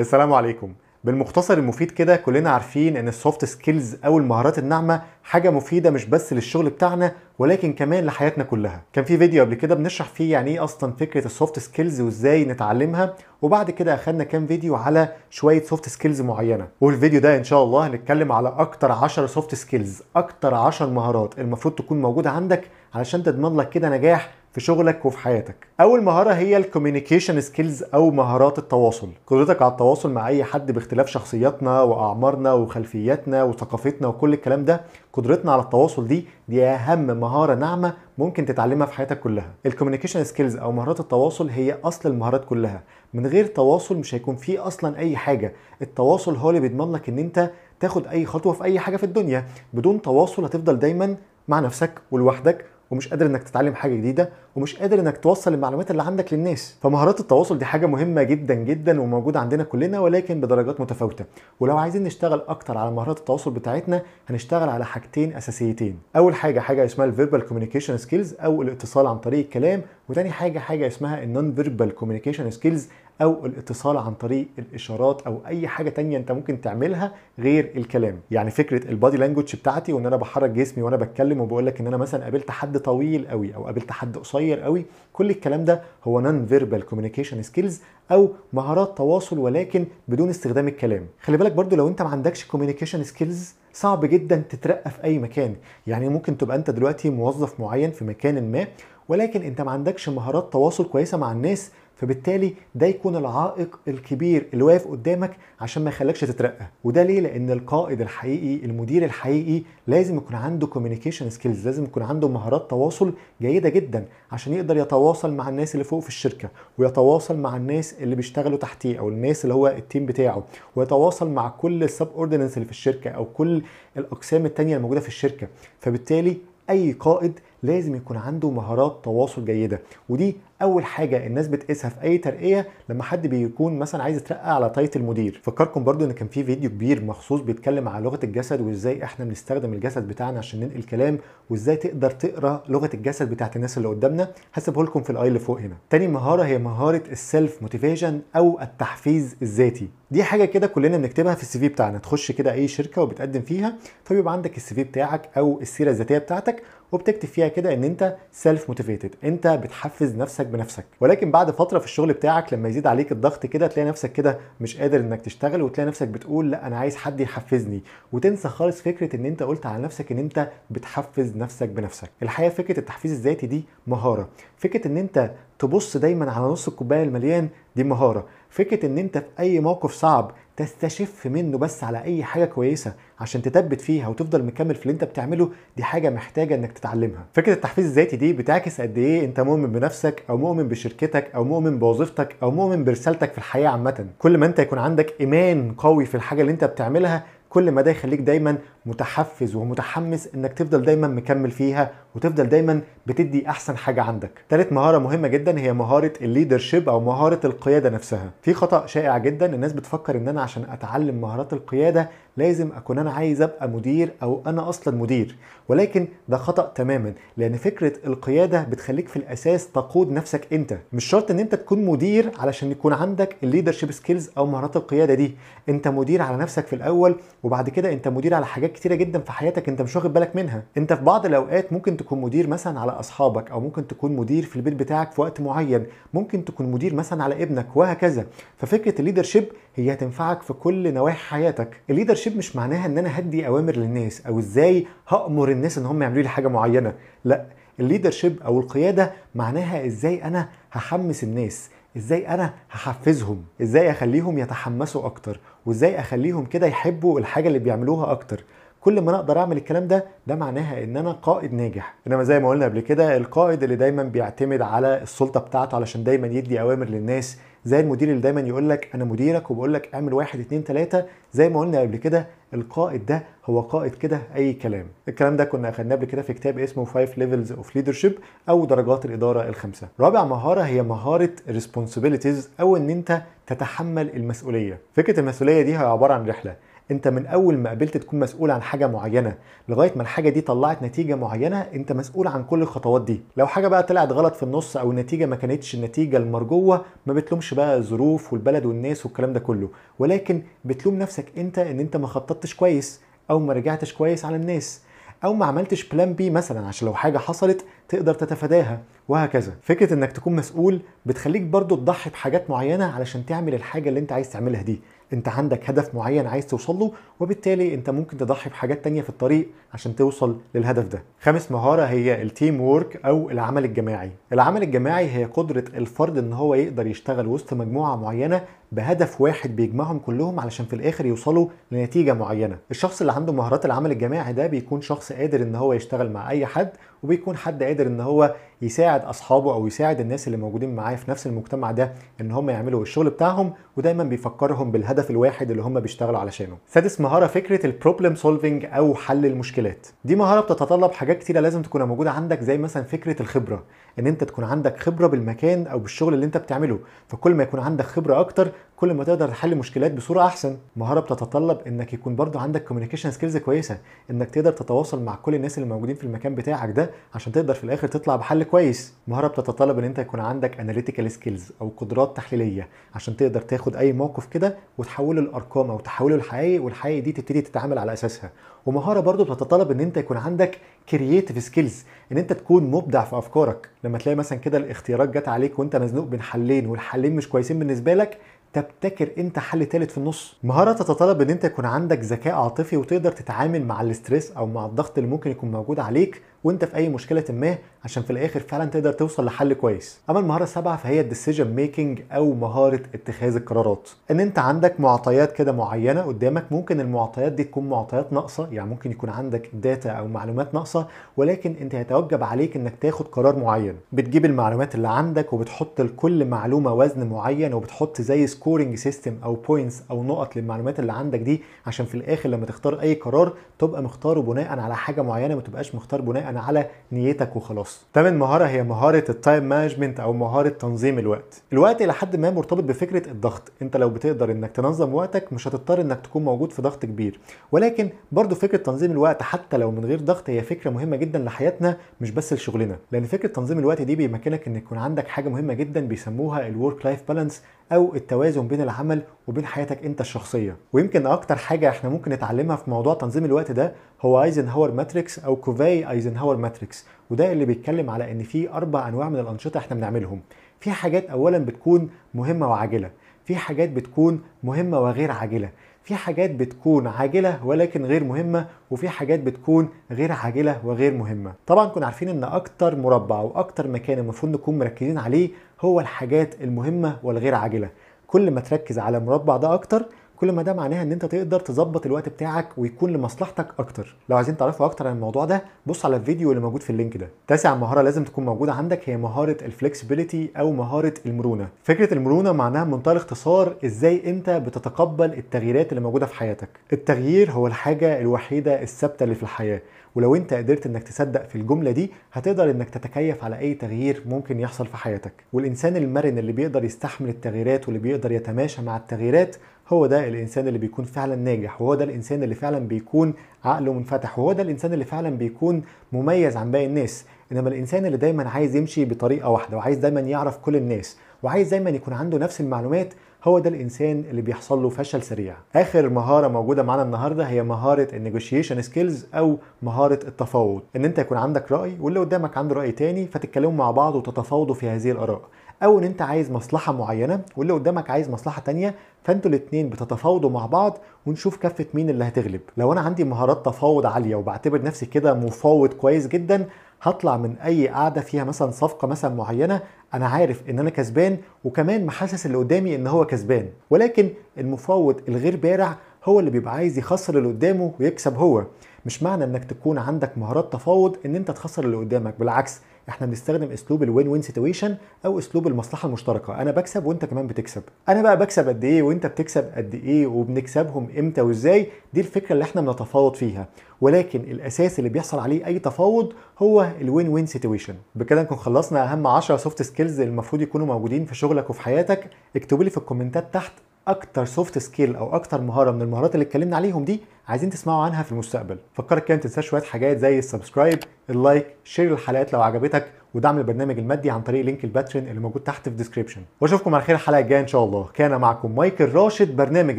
السلام عليكم. بالمختصر المفيد كده كلنا عارفين إن ال soft skills أو المهارات الناعمة حاجة مفيدة مش بس للشغل بتاعنا ولكن كمان لحياتنا كلها. كان في فيديو قبل كده بنشرح فيه يعني إيه أصلا فكرة ال soft skills وإزاي نتعلمها وبعد كده أخدنا كام فيديو على شوية soft skills معينة. والفيديو ده إن شاء الله هنتكلم على أكتر 10 soft skills أكتر 10 مهارات المفروض تكون موجودة عندك علشان تضمن لك كده نجاح في شغلك وفي حياتك. أول مهارة هي ال communication skills أو مهارات التواصل. قدرتك على التواصل مع أي حد باختلاف شخصياتنا وأعمارنا وخلفياتنا وثقافتنا وكل الكلام ده قدرتنا على التواصل دي دي أهم مهارة ناعمة ممكن تتعلمها في حياتك كلها. ال communication skills أو مهارات التواصل هي أصل المهارات كلها. من غير تواصل مش هيكون فيه أصلا أي حاجة. التواصل هو اللي بيضمن لك إن أنت تاخد أي خطوة في أي حاجة في الدنيا. بدون تواصل هتفضل دايما مع نفسك ولوحدك ومش قادر إنك تتعلم حاجة جديدة ومش قادر إنك توصل المعلومات اللي عندك للناس. فمهارات التواصل دي حاجة مهمة جدا جدا وموجودة عندنا كلنا ولكن بدرجات متفاوتة. ولو عايزين نشتغل أكتر على مهارات التواصل بتاعتنا هنشتغل على حاجتين أساسيتين. أول حاجة حاجة اسمها ال verbal communication skills أو الاتصال عن طريق الكلام وتاني حاجة حاجة اسمها ال non-verbal communication skills أو الاتصال عن طريق الإشارات أو أي حاجة تانية أنت ممكن تعملها غير الكلام. يعني فكرة ال body language بتاعتي وإن أنا بحرك جسمي وأنا بتكلم وبقول لك إن أنا مثلا قابلت حد طويل قوي أو قابلت حد قصير. قوي. كل الكلام ده هو non-verbal communication skills أو مهارات تواصل ولكن بدون استخدام الكلام. خلي بالك برضو لو أنت ما عندكش communication skills صعب جدا تترقى في أي مكان. يعني ممكن تبقى أنت دلوقتي موظف معين في مكان ما ولكن أنت ما عندكش مهارات تواصل كويسة مع الناس فبالتالي ده يكون العائق الكبير اللي واقف قدامك عشان ما يخليكش تترقى. وده ليه؟ لأن القائد الحقيقي المدير الحقيقي لازم يكون عنده communication skills لازم يكون عنده مهارات تواصل جيدة جدا عشان يقدر يتواصل مع الناس اللي فوق في الشركة ويتواصل مع الناس اللي بيشتغلوا تحتيه أو الناس اللي هو ال team بتاعه ويتواصل مع كل ال subordinates اللي في الشركة أو كل الأقسام التانية الموجودة في الشركة. فبالتالي أي قائد لازم يكون عنده مهارات تواصل جيدة. ودي أول حاجة الناس بتقيسها في أي ترقية لما حد بيكون مثلا عايز يترقى على title مدير فكركم برضو إن كان في فيديو كبير مخصوص بيتكلم على لغة الجسد وإزاي إحنا بنستخدم الجسد بتاعنا عشان ننقل كلام وإزاي تقدر تقرأ لغة الجسد بتاعت الناس اللي قدامنا هسيبه لكم في ال i اللي فوق هنا. تاني مهارة هي مهارة ال self motivation أو التحفيز الذاتي. دي حاجة كده كلنا بنكتبها في ال CV بتاعنا. تخش كده أي شركة وبتقدم فيها فبيبقى عندك ال CV بتاعك أو السيرة الذاتية بتاعتك وبتكتب فيها كده إن أنت self motivated أنت بتحفز نفسك بنفسك. ولكن بعد فترة في الشغل بتاعك لما يزيد عليك الضغط كده تلاقي نفسك كده مش قادر إنك تشتغل وتلاقي نفسك بتقول لأ أنا عايز حد يحفزني. وتنسى خالص فكرة إن أنت قلت على نفسك إن أنت بتحفز نفسك بنفسك. الحقيقة فكرة التحفيز الذاتي دي مهارة. فكرة إن أنت تبص دايما على نص الكوباية المليان دي مهارة. فكرة إن أنت في أي موقف صعب تستشف منه بس على أي حاجة كويسة عشان تثبت فيها وتفضل مكمل في اللي أنت بتعمله دي حاجة محتاجة إنك تتعلمها. فكرة التحفيز الذاتي دي بتعكس قد إيه أنت مؤمن بنفسك أو مؤمن بشركتك أو مؤمن بوظيفتك أو مؤمن برسالتك في الحياة عامة. كل ما أنت يكون عندك إيمان قوي في الحاجة اللي أنت بتعملها كل ما ده يخليك دايما متحفز ومتحمس إنك تفضل دايما مكمل فيها وتفضل دايما بتدي أحسن حاجة عندك. تالت مهارة مهمة جدا هي مهارة ال leadership أو مهارة القيادة نفسها. في خطأ شائع جدا الناس بتفكر إن أنا عشان أتعلم مهارات القيادة لازم أكون أنا عايز أبقى مدير أو أنا أصلا مدير. ولكن ده خطأ تماما لأن فكرة القيادة بتخليك في الأساس تقود نفسك أنت. مش شرط إن أنت تكون مدير علشان يكون عندك ال leadership skills أو مهارات القيادة دي. أنت مدير على نفسك في الأول وبعد كده أنت مدير على حاجات كتيرة جدا في حياتك أنت مش واخد بالك منها. أنت في بعض الأوقات ممكن تكون مدير مثلا على أصحابك أو ممكن تكون مدير في البيت بتاعك في وقت معين. ممكن تكون مدير مثلا على ابنك وهكذا. ففكرة ال leadership هي هتنفعك في كل نواحي حياتك. ال leadership مش معناها إن أنا هدي أوامر للناس أو إزاي هأمر الناس إن هم يعملوا لي حاجة معينة. لا ال leadership أو القيادة معناها إزاي أنا هحمس الناس إزاي أنا هحفزهم إزاي أخليهم يتحمسوا أكتر وإزاي أخليهم كده يحبوا الحاجة اللي بيعملوها أكتر. كل ما أنا أقدر أعمل الكلام ده ده معناها إن أنا قائد ناجح. إنما زي ما قلنا قبل كده القائد اللي دايما بيعتمد على السلطة بتاعته علشان دايما يدي أوامر للناس. زي المدير اللي دايما يقول لك أنا مديرك وبقول لك اعمل واحد اتنين تلاتة. زي ما قلنا قبل كده القائد ده هو قائد كده أي كلام. الكلام ده كنا أخدناه قبل كده في كتاب اسمه 5 Levels of Leadership أو درجات الإدارة الخمسة. رابع مهارة هي مهارة responsibilities أو إن أنت تتحمل المسؤولية. فكرة المسؤولية دي هي عبارة عن رحلة. انت من اول ما قبلت تكون مسؤول عن حاجة معينة لغاية ما الحاجة دي طلعت نتيجة معينة انت مسؤول عن كل الخطوات دي. لو حاجة بقى طلعت غلط في النص أو النتيجة ما كانتش النتيجة المرجوة ما بتلومش بقى الظروف والبلد والناس والكلام ده كله. ولكن بتلوم نفسك انت ان انت ما خططتش كويس أو ما رجعتش كويس على الناس أو ما عملتش plan B مثلا عشان لو حاجة حصلت تقدر تتفاداها وهكذا. فكرة إنك تكون مسؤول بتخليك برضو تضحي بحاجات معينة علشان تعمل الحاجة اللي أنت عايز تعملها دي. أنت عندك هدف معين عايز توصل له وبالتالي أنت ممكن تضحي بحاجات تانية في الطريق عشان توصل للهدف ده. خامس مهارة هي ال teamwork أو العمل الجماعي. العمل الجماعي هي قدرة الفرد إن هو يقدر يشتغل وسط مجموعة معينة بهدف واحد بيجمعهم كلهم علشان في الآخر يوصلوا لنتيجة معينة. الشخص اللي عنده مهارات العمل الجماعي ده بيكون شخص قادر إن هو يشتغل مع أي حد وبيكون حد قادر إن هو يساعد أصحابه أو يساعد الناس اللي موجودين معاه في نفس المجتمع ده إن هم يعملوا الشغل بتاعهم ودايما بيفكرهم بالهدف الواحد اللي هم بيشتغلوا علشانه. سادس مهارة فكرة ال problem solving أو حل المشكلات. دي مهارة بتتطلب حاجات كتيرة لازم تكون موجودة عندك زي مثلا فكرة الخبرة. إن أنت تكون عندك خبرة بالمكان أو بالشغل اللي أنت بتعمله. فكل ما يكون عندك خبرة أكتر كل ما تقدر تحل مشكلات بصورة أحسن. مهارة بتتطلب إنك يكون برضو عندك communication skills كويسة. إنك تقدر تتواصل مع كل الناس اللي موجودين في المكان بتاعك ده عشان تقدر في الآخر تطلع بحل كويس. مهارة بتتطلب إن أنت يكون عندك analytical skills أو قدرات تحليلية عشان تقدر تاخد أي موقف كده وتحوله لأرقام أو تحوله لحقائق والحقائق دي تبتدي تتعامل على أساسها. ومهارة برضو بتتطلب إن أنت يكون عندك creative skills إن أنت تكون مبدع في أفكارك. لما تلاقي مثلا كده الاختيارات جت عليك وأنت مزنوق بين حلين والحلين مش كويسين بالنسبة لك تبتكر أنت حل تالت في النص. مهارة تتطلب إن أنت يكون عندك ذكاء عاطفي وتقدر تتعامل مع ال stress أو مع الضغط اللي ممكن يكون موجود عليك وانت في اي مشكلة ما عشان في الآخر فعلا تقدر توصل لحل كويس. أما المهارة السابعة فهي ال decision making أو مهارة اتخاذ القرارات. إن أنت عندك معطيات كده معينة قدامك ممكن المعطيات دي تكون معطيات ناقصة يعني ممكن يكون عندك data أو معلومات ناقصة ولكن أنت يتوجب عليك إنك تاخد قرار معين. بتجيب المعلومات اللي عندك وبتحط لكل معلومة وزن معين وبتحط زي scoring system أو points أو نقط للمعلومات اللي عندك دي عشان في الآخر لما تختار أي قرار تبقى مختاره بناء على حاجة معينة ما تبقاش مختار بناء على نيتك وخلاص. تامن مهارة هي مهارة ال time management أو مهارة تنظيم الوقت. الوقت إلى حد ما مرتبط بفكرة الضغط. أنت لو بتقدر إنك تنظم وقتك مش هتضطر إنك تكون موجود في ضغط كبير. ولكن برضو فكرة تنظيم الوقت حتى لو من غير ضغط هي فكرة مهمة جدا لحياتنا مش بس لشغلنا. لأن فكرة تنظيم الوقت دي بيمكنك إن يكون عندك حاجة مهمة جدا بيسموها ال work life balance أو التوازن بين العمل وبين حياتك أنت الشخصية. ويمكن أكتر حاجة إحنا ممكن نتعلمها في موضوع تنظيم الوقت ده هو Eisenhower matrix أو Covey Eisenhower matrix وده اللي بيتكلم على إن في أربع أنواع من الأنشطة إحنا بنعملهم. في حاجات اولا بتكون مهمة وعاجلة. في حاجات بتكون مهمة وغير عاجلة. في حاجات بتكون عاجلة ولكن غير مهمة وفي حاجات بتكون غير عاجلة وغير مهمة. طبعا كنا عارفين إن أكتر مربع وأكتر مكان المفروض نكون مركزين عليه هو الحاجات المهمة والغير عاجلة. كل ما تركز على المربع ده أكتر كل ما ده معناها إن أنت تقدر تظبط الوقت بتاعك ويكون لمصلحتك أكتر. لو عايزين تعرفوا أكتر عن الموضوع ده بص على الفيديو اللي موجود في ال link ده. تاسع مهارة لازم تكون موجودة عندك هي مهارة ال flexibility أو مهارة المرونة. فكرة المرونة معناها بمنتهى الاختصار إزاي أنت بتتقبل التغييرات اللي موجودة في حياتك. التغيير هو الحاجة الوحيدة الثابتة اللي في الحياة. ولو انت قدرت انك تصدق في الجملة دي هتقدر انك تتكيف على أي تغيير ممكن يحصل في حياتك. والإنسان المرن اللي بيقدر يستحمل التغييرات واللي بيقدر يتماشى مع التغييرات هو ده الإنسان اللي بيكون فعلا ناجح وهو ده الإنسان اللي فعلا بيكون عقله منفتح وهو ده الإنسان اللي فعلا بيكون مميز عن باقي الناس. إنما الإنسان اللي دايما عايز يمشي بطريقة واحدة وعايز دايما يعرف كل الناس وعايز دايما يكون عنده نفس المعلومات هو ده الإنسان اللي بيحصل له فشل سريع. آخر مهارة موجودة معانا النهارده هي مهارة ال negotiation skills أو مهارة التفاوض. إن أنت يكون عندك رأي واللي قدامك عنده رأي تاني فتتكلموا مع بعض وتتفاوضوا في هذه الآراء. أو إن أنت عايز مصلحة معينة واللي قدامك عايز مصلحة تانية فأنتوا الاثنين بتتفاوضوا مع بعض ونشوف كفة مين اللي هتغلب. لو أنا عندي مهارات تفاوض عالية وبعتبر نفسي كده مفاوض كويس جدا هطلع من أي قعده فيها مثلا صفقة مثلا معينة أنا عارف إن أنا كسبان وكمان محسس اللي قدامي إن هو كسبان. ولكن المفاوض الغير بارع هو اللي بيبقى عايز يخسر اللي قدامه ويكسب هو. مش معنى إنك تكون عندك مهارات تفاوض إن أنت تخسر اللي قدامك بالعكس. إحنا بنستخدم اسلوب ال win win situation أو اسلوب المصلحة المشتركة. أنا بكسب وانت كمان بتكسب. أنا بقى بكسب قد إيه وانت بتكسب قد إيه وبنكسبهم إمتى وازاي؟ دي الفكرة اللي إحنا بنتفاوض فيها. ولكن الأساس اللي بيحصل عليه أي تفاوض هو ال win win situation بكده نكون خلصنا أهم 10 soft skills المفروض يكونوا موجودين في شغلك وفي حياتك. اكتبوا لي في الكومنتات تحت أكتر soft skill أو أكتر مهارة من المهارات اللي اتكلمنا عليهم دي عايزين تسمعوا عنها في المستقبل. فكرك كده ما تنساش شوية حاجات زي ال subscribe ال like share الحلقات لو عجبتك ودعم البرنامج المادي عن طريق link ال Patreon اللي موجود تحت في ال description وأشوفكم على خير الحلقة الجاية إن شاء الله. كان معكم مايكل راشد برنامج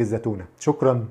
الزتونة. شكرا.